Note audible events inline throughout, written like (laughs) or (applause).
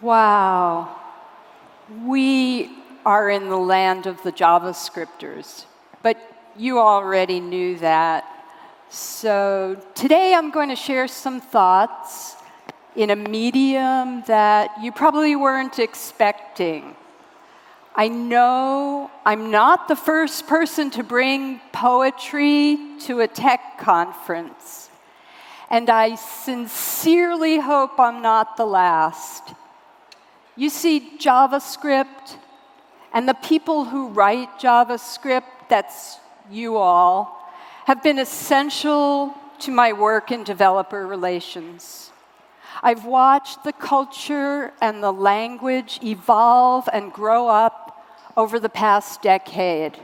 Wow. We are in the land of the JavaScripters, but you already knew that. So today I'm going to share some thoughts in a medium that you probably weren't expecting. I know I'm not the first person to bring poetry to a tech conference, and I sincerely hope I'm not the last. You see, JavaScript and the people who write JavaScript, that's you all, have been essential to my work in developer relations. I've watched the culture and the language evolve and grow up over the past decade.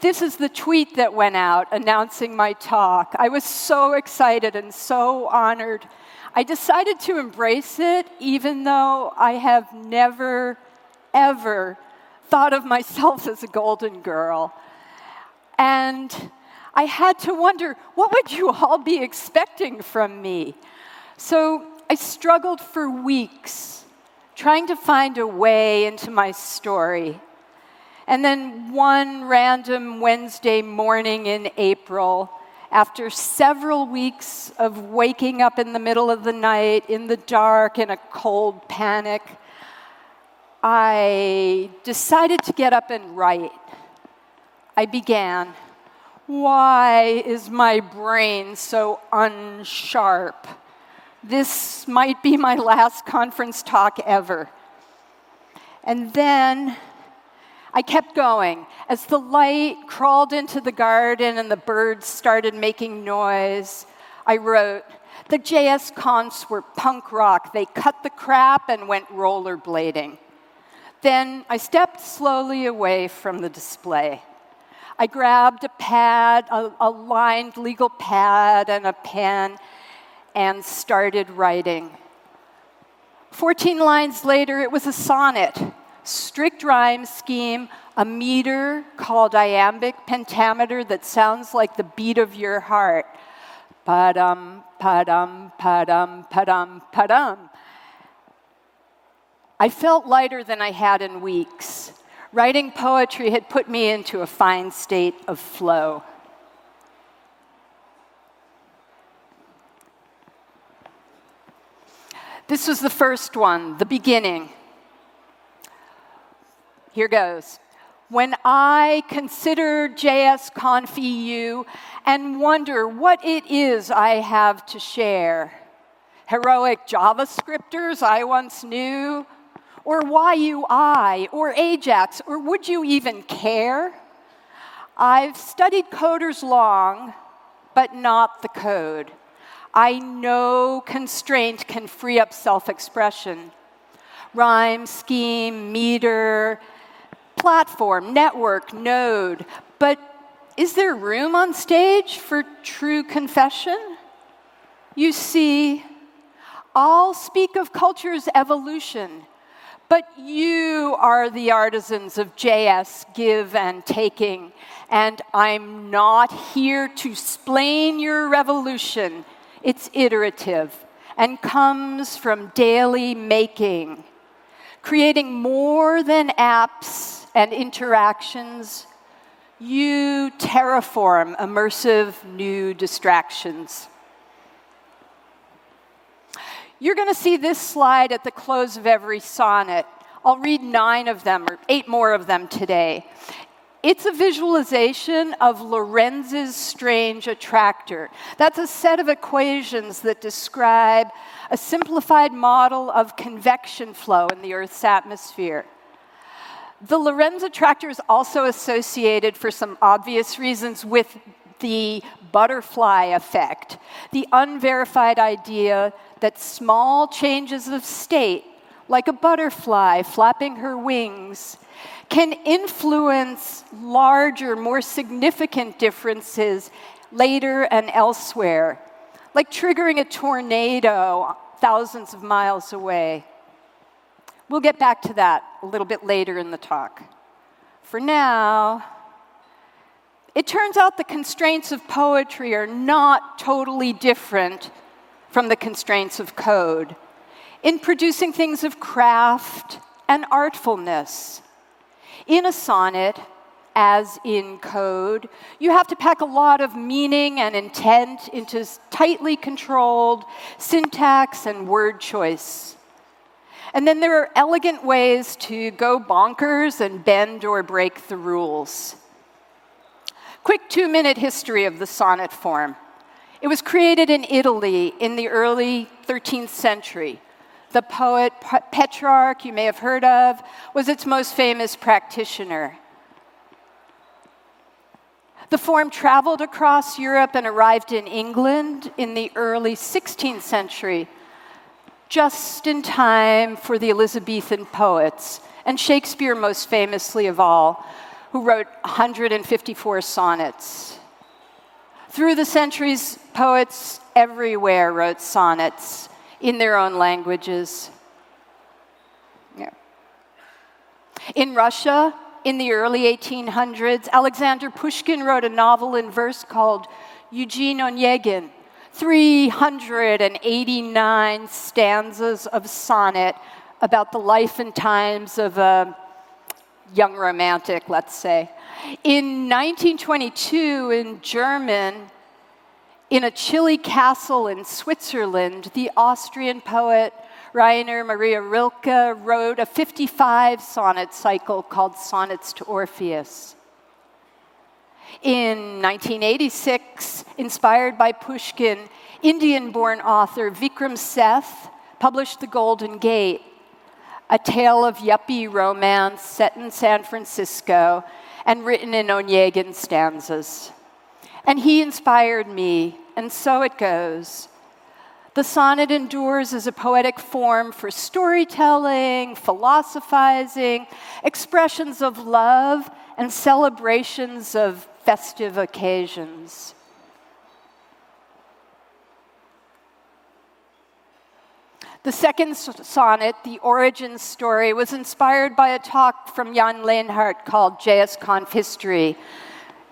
This is the tweet that went out announcing my talk. I was so excited and so honored I decided to embrace it, even though I have never, ever thought of myself (laughs) as a golden girl. And I had to wonder what would you all be expecting from me? So I struggled for weeks trying to find a way into my story. And then one random Wednesday morning in April, after several weeks of waking up in the middle of the night, in the dark, in a cold panic, I decided to get up and write. I began. Why is my brain so unsharp? This might be my last conference talk ever. And then I kept going. As the light crawled into the garden and the birds started making noise, I wrote, The JS cons were punk rock. They cut the crap and went rollerblading. Then I stepped slowly away from the display. I grabbed a pad, a, a lined legal pad, and a pen, and started writing. 14 lines later, it was a sonnet strict rhyme scheme, a meter called iambic pentameter that sounds like the beat of your heart. Padum, padum, padum, padum, padum. I felt lighter than I had in weeks. Writing poetry had put me into a fine state of flow. This was the first one, the beginning. Here goes. When I consider JS Conf EU and wonder what it is I have to share, heroic JavaScripters I once knew, or YUI, or Ajax, or would you even care? I've studied coders long, but not the code. I know constraint can free up self expression. Rhyme, scheme, meter, platform, network, node, but is there room on stage for true confession? You see, all speak of culture's evolution, but you are the artisans of JS give and taking, and I'm not here to explain your revolution. It's iterative and comes from daily making, creating more than apps and interactions, you terraform immersive new distractions. You're going to see this slide at the close of every sonnet. I'll read nine of them, or eight more of them today. It's a visualization of Lorenz's strange attractor. That's a set of equations that describe a simplified model of convection flow in the Earth's atmosphere. The Lorenz attractor is also associated, for some obvious reasons, with the butterfly effect, the unverified idea that small changes of state, like a butterfly flapping her wings, can influence larger, more significant differences later and elsewhere, like triggering a tornado thousands of miles away. We'll get back to that a little bit later in the talk. For now, It turns out the constraints of poetry are not totally different from the constraints of code in producing things of craft and artfulness. In a sonnet, as in code, you have to pack a lot of meaning and intent into tightly controlled syntax and word choice. And then there are elegant ways to go bonkers and bend or break the rules. Quick two minute history of the sonnet form. It was created in Italy in the early 13th century. The poet Petrarch, you may have heard of, was its most famous practitioner. The form traveled across Europe and arrived in England in the early 16th century, just in time for the Elizabethan poets, and Shakespeare most famously of all, who wrote 154 sonnets. Through the centuries, poets everywhere wrote sonnets in their own languages. Yeah. In Russia, in the early 1800s, Alexander Pushkin wrote a novel in verse called Eugene Onegin. 389 stanzas of sonnet about the life and times of a young romantic, let's say. In 1922, in German, in a chilly castle in Switzerland, the Austrian poet Rainer Maria Rilke wrote a 55 sonnet cycle called Sonnets to Orpheus. In 1986, inspired by Pushkin, Indian born author Vikram Seth published The Golden Gate, a tale of yuppie romance set in San Francisco and written in Onegin stanzas. And he inspired me, and so it goes. The sonnet endures as a poetic form for storytelling, philosophizing, expressions of love, and celebrations of festive occasions. The second sonnet, The Origin Story, was inspired by a talk from Jan Lehnardt called JS Conf History,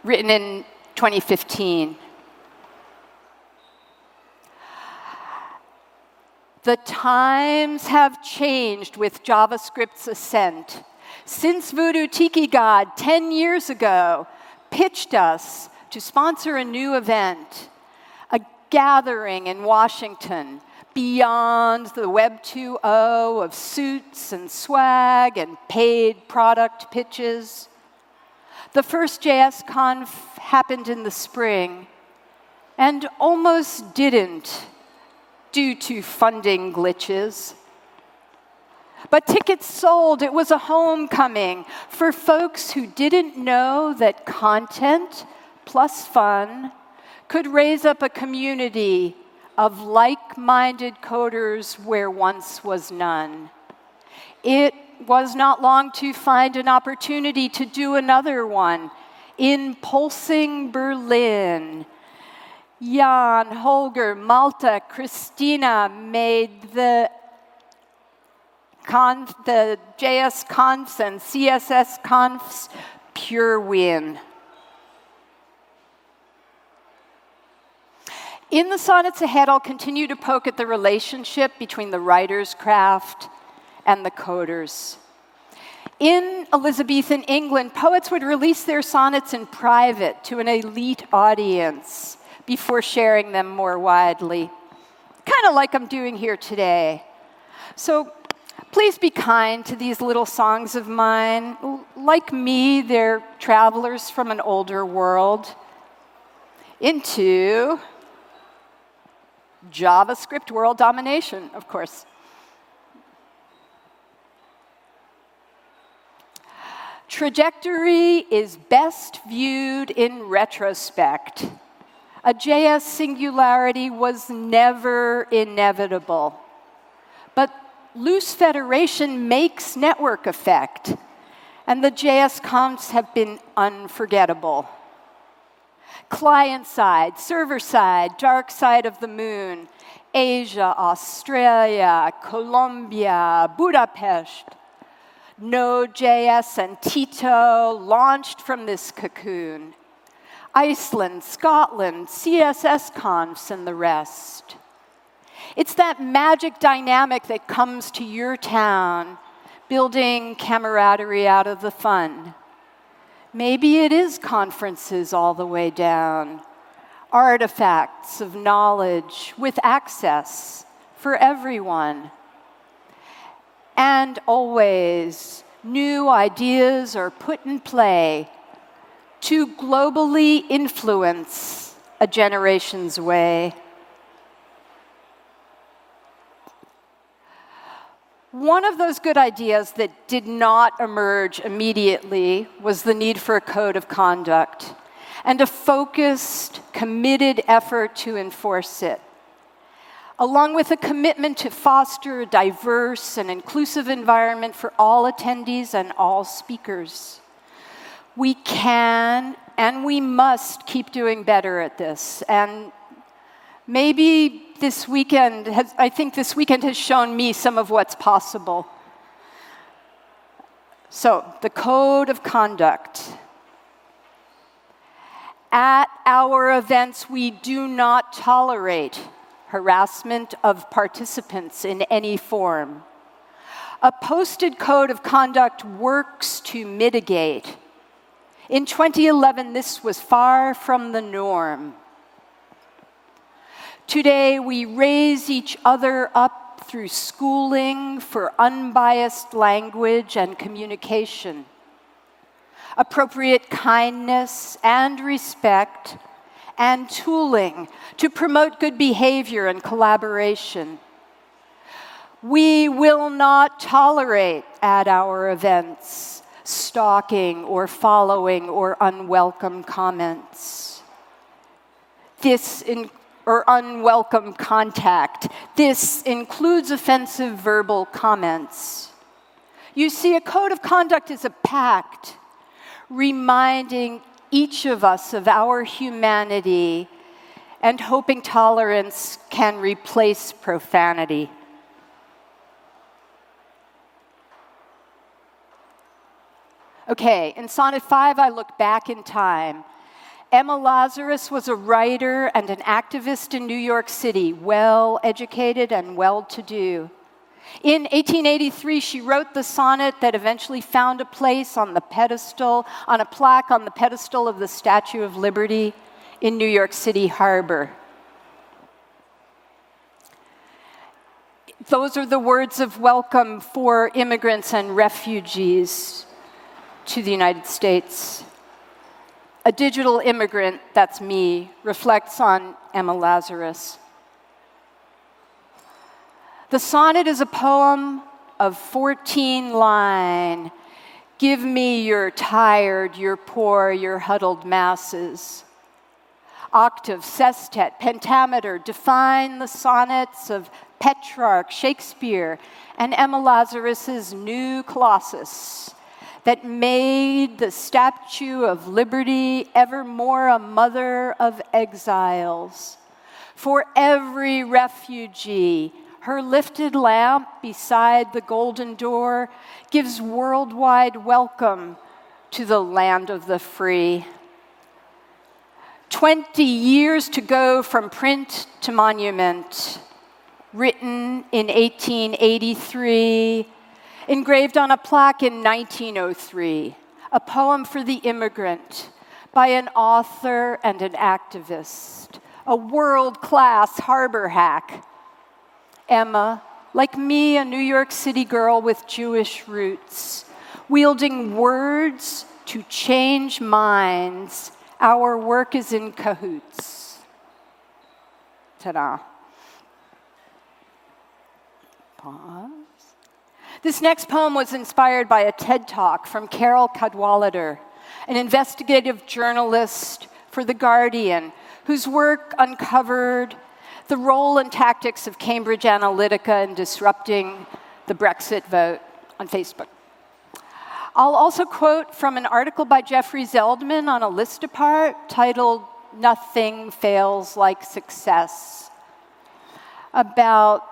written in 2015. The times have changed with JavaScript's ascent. Since Voodoo Tiki God 10 years ago pitched us to sponsor a new event, a gathering in Washington beyond the Web 2.0 of suits and swag and paid product pitches. The first JS Conf happened in the spring and almost didn't due to funding glitches. But tickets sold, it was a homecoming for folks who didn't know that content plus fun could raise up a community of like minded coders where once was none. It was not long to find an opportunity to do another one in pulsing Berlin. Jan, Holger, Malte, Christina made the conf, the JS confs and CSS confs pure win. In the sonnets ahead, I'll continue to poke at the relationship between the writer's craft and the coders. In Elizabethan England, poets would release their sonnets in private to an elite audience before sharing them more widely, kind of like I'm doing here today. So please be kind to these little songs of mine. Like me, they're travelers from an older world into JavaScript world domination, of course. Trajectory is best viewed in retrospect. A JS singularity was never inevitable. But loose federation makes network effect, and the JS confs have been unforgettable client side, server side, dark side of the moon, Asia, Australia, Colombia, Budapest. Node.js and Tito launched from this cocoon. Iceland, Scotland, CSS Confs, and the rest. It's that magic dynamic that comes to your town, building camaraderie out of the fun. Maybe it is conferences all the way down, artifacts of knowledge with access for everyone. And always, new ideas are put in play to globally influence a generation's way. One of those good ideas that did not emerge immediately was the need for a code of conduct and a focused, committed effort to enforce it, along with a commitment to foster a diverse and inclusive environment for all attendees and all speakers. We can and we must keep doing better at this. And maybe this weekend, has, I think this weekend has shown me some of what's possible. So, the code of conduct. At our events, we do not tolerate harassment of participants in any form. A posted code of conduct works to mitigate in 2011, this was far from the norm. Today, we raise each other up through schooling for unbiased language and communication, appropriate kindness and respect, and tooling to promote good behavior and collaboration. We will not tolerate at our events stalking or following or unwelcome comments. This in, or unwelcome contact. This includes offensive verbal comments. You see, a code of conduct is a pact reminding each of us of our humanity and hoping tolerance can replace profanity. Okay, in Sonnet 5, I look back in time. Emma Lazarus was a writer and an activist in New York City, well educated and well to do. In 1883, she wrote the sonnet that eventually found a place on the pedestal, on a plaque on the pedestal of the Statue of Liberty in New York City Harbor. Those are the words of welcome for immigrants and refugees to the United States. A digital immigrant, that's me, reflects on Emma Lazarus. The sonnet is a poem of 14 line. Give me your tired, your poor, your huddled masses. Octave, sestet, pentameter define the sonnets of Petrarch, Shakespeare, and Emma Lazarus's new Colossus that made the Statue of Liberty evermore a mother of exiles. For every refugee, her lifted lamp beside the golden door gives worldwide welcome to the land of the free. 20 years to go from print to monument, written in 1883 engraved on a plaque in 1903, a poem for the immigrant by an author and an activist, a world class harbor hack. Emma, like me, a New York City girl with Jewish roots, wielding words to change minds. Our work is in cahoots. Ta da. Pause. This next poem was inspired by a TED talk from Carol Cadwalladr, an investigative journalist for The Guardian, whose work uncovered the role and tactics of Cambridge Analytica in disrupting the Brexit vote on Facebook. I'll also quote from an article by Jeffrey Zeldman on a list apart titled Nothing Fails Like Success about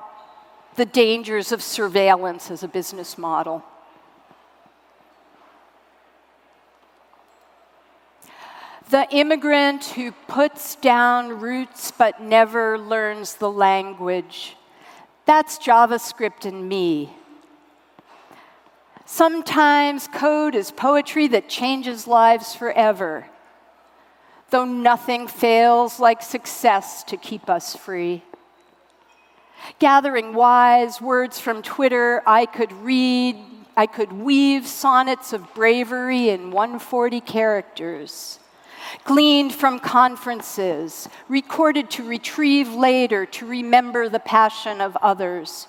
the dangers of surveillance as a business model. The immigrant who puts down roots but never learns the language. That's JavaScript in me. Sometimes code is poetry that changes lives forever, though nothing fails like success to keep us free. Gathering wise words from Twitter, I could read, I could weave sonnets of bravery in 140 characters. Gleaned from conferences, recorded to retrieve later to remember the passion of others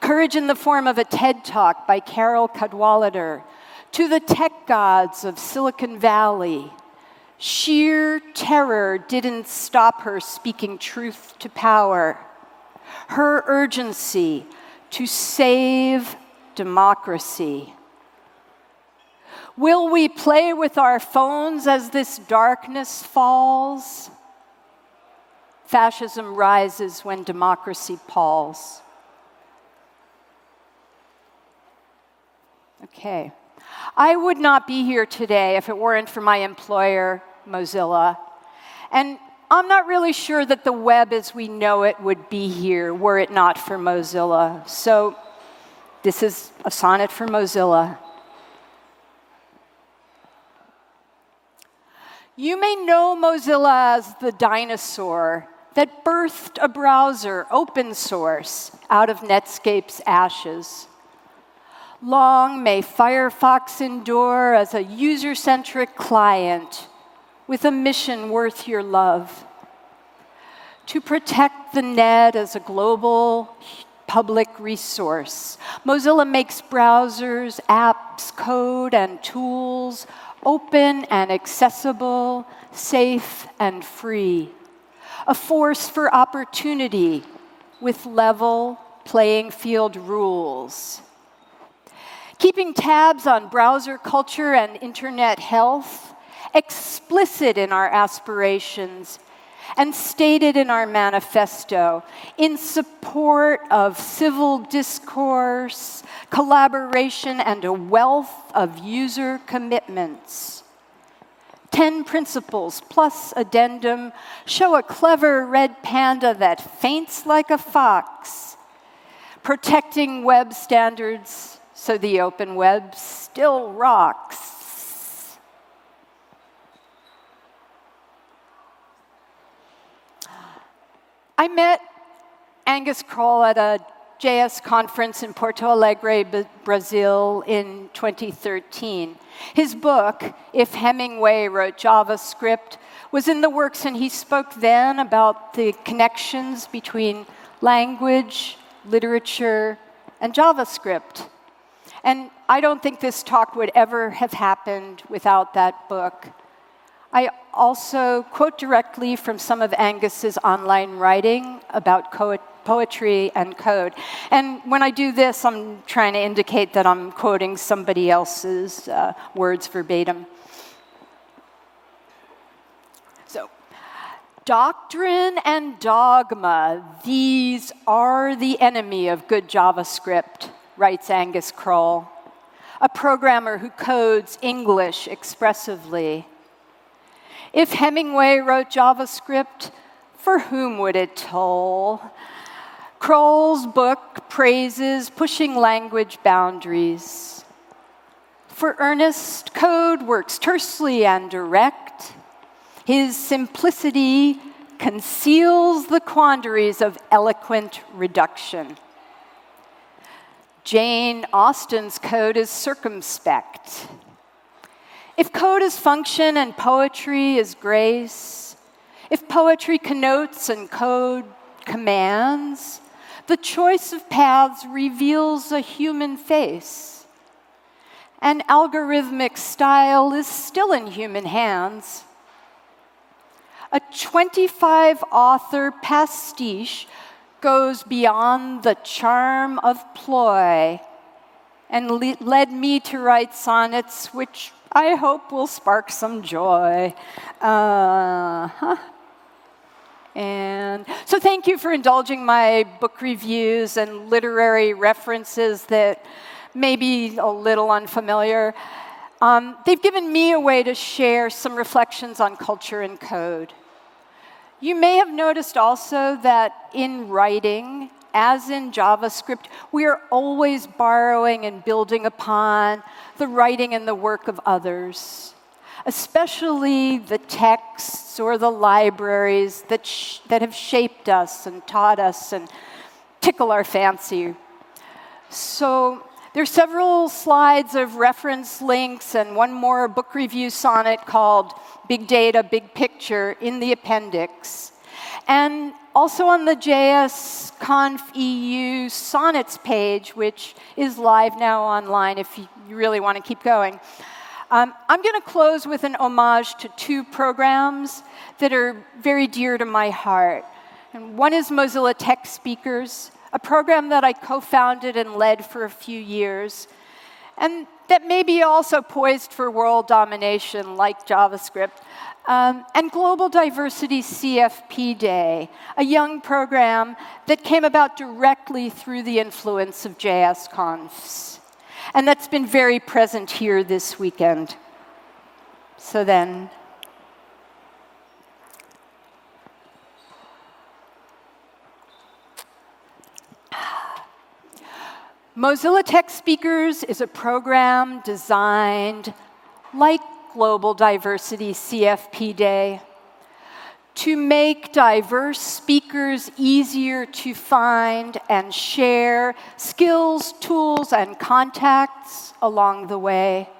Courage in the Form of a TED Talk by Carol Cadwalladr, to the tech gods of Silicon Valley. Sheer terror didn't stop her speaking truth to power. Her urgency to save democracy. Will we play with our phones as this darkness falls? Fascism rises when democracy palls. Okay. I would not be here today if it weren't for my employer, Mozilla. And I'm not really sure that the web as we know it would be here were it not for Mozilla. So this is a sonnet for Mozilla. You may know Mozilla as the dinosaur that birthed a browser, open source, out of Netscape's ashes. Long may Firefox endure as a user centric client with a mission worth your love. To protect the net as a global public resource, Mozilla makes browsers, apps, code, and tools open and accessible, safe and free. A force for opportunity with level playing field rules keeping tabs on browser culture and internet health, explicit in our aspirations, and stated in our manifesto in support of civil discourse, collaboration, and a wealth of user commitments. Ten principles plus addendum show a clever red panda that faints like a fox, protecting web standards so the open web still rocks. I met Angus Croll at a JS conference in Porto Alegre, Brazil in 2013. His book, If Hemingway Wrote JavaScript, was in the works, and he spoke then about the connections between language, literature, and JavaScript. And I don't think this talk would ever have happened without that book. I also quote directly from some of Angus's online writing about poetry and code. And when I do this, I'm trying to indicate that I'm quoting somebody else's uh, words verbatim. So, doctrine and dogma, these are the enemy of good JavaScript writes Angus Croll, a programmer who codes English expressively. If Hemingway wrote JavaScript, for whom would it toll? Croll's book praises pushing language boundaries. For Ernest, code works tersely and direct. His simplicity conceals the quandaries of eloquent reduction. Jane Austen's code is circumspect. If code is function and poetry is grace, if poetry connotes and code commands, the choice of paths reveals a human face. An algorithmic style is still in human hands. A 25 author pastiche goes beyond the charm of ploy and le- led me to write sonnets which I hope will spark some joy. Uh-huh. And so, thank you for indulging my book reviews and literary references that may be a little unfamiliar. Um, they've given me a way to share some reflections on culture and code. You may have noticed also that in writing, as in JavaScript, we are always borrowing and building upon the writing and the work of others, especially the texts or the libraries that, sh- that have shaped us and taught us and tickle our fancy. So there are several slides of reference links and one more book review sonnet called Big Data, Big Picture in the appendix. And also on the JS Conf EU Sonnets page, which is live now online if you really want to keep going. Um, I'm going to close with an homage to two programs that are very dear to my heart. And one is Mozilla Tech Speakers, a program that I co founded and led for a few years, and that may be also poised for world domination like JavaScript. Um, and Global Diversity CFP Day, a young program that came about directly through the influence of JSConfs, and that's been very present here this weekend. So then, Mozilla Tech Speakers is a program designed, like Global Diversity CFP Day, to make diverse speakers easier to find and share skills, tools, and contacts along the way.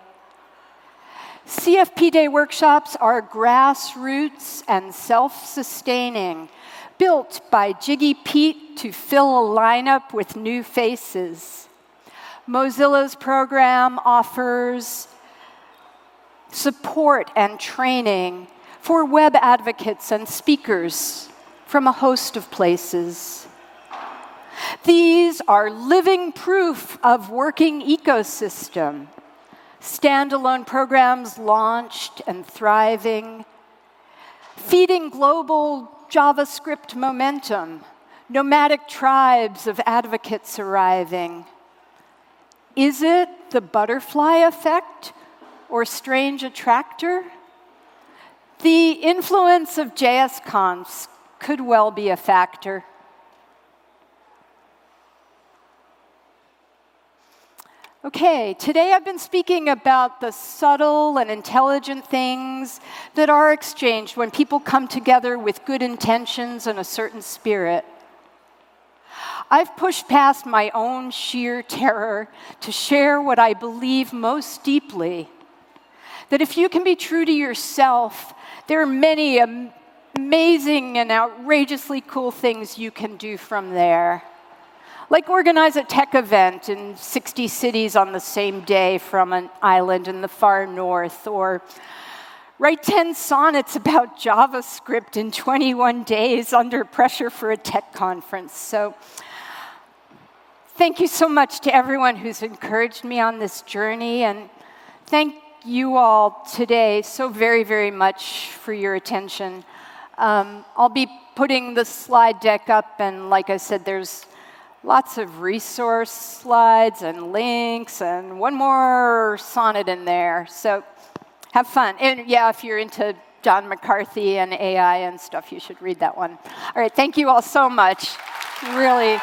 CFP Day workshops are grassroots and self sustaining, built by Jiggy Pete to fill a lineup with new faces. Mozilla's program offers support and training for web advocates and speakers from a host of places. These are living proof of working ecosystem. Standalone programs launched and thriving, feeding global JavaScript momentum, nomadic tribes of advocates arriving is it the butterfly effect or strange attractor? The influence of JSConfs could well be a factor. Okay, today I've been speaking about the subtle and intelligent things that are exchanged when people come together with good intentions and a certain spirit. I've pushed past my own sheer terror to share what I believe most deeply that if you can be true to yourself, there are many amazing and outrageously cool things you can do from there. Like organize a tech event in 60 cities on the same day from an island in the far north, or write 10 sonnets about JavaScript in 21 days under pressure for a tech conference. So, Thank you so much to everyone who's encouraged me on this journey, and thank you all today so very, very much for your attention. Um, I'll be putting the slide deck up, and like I said, there's lots of resource slides and links, and one more sonnet in there. So have fun. And yeah, if you're into John McCarthy and AI and stuff, you should read that one. All right, thank you all so much. Really.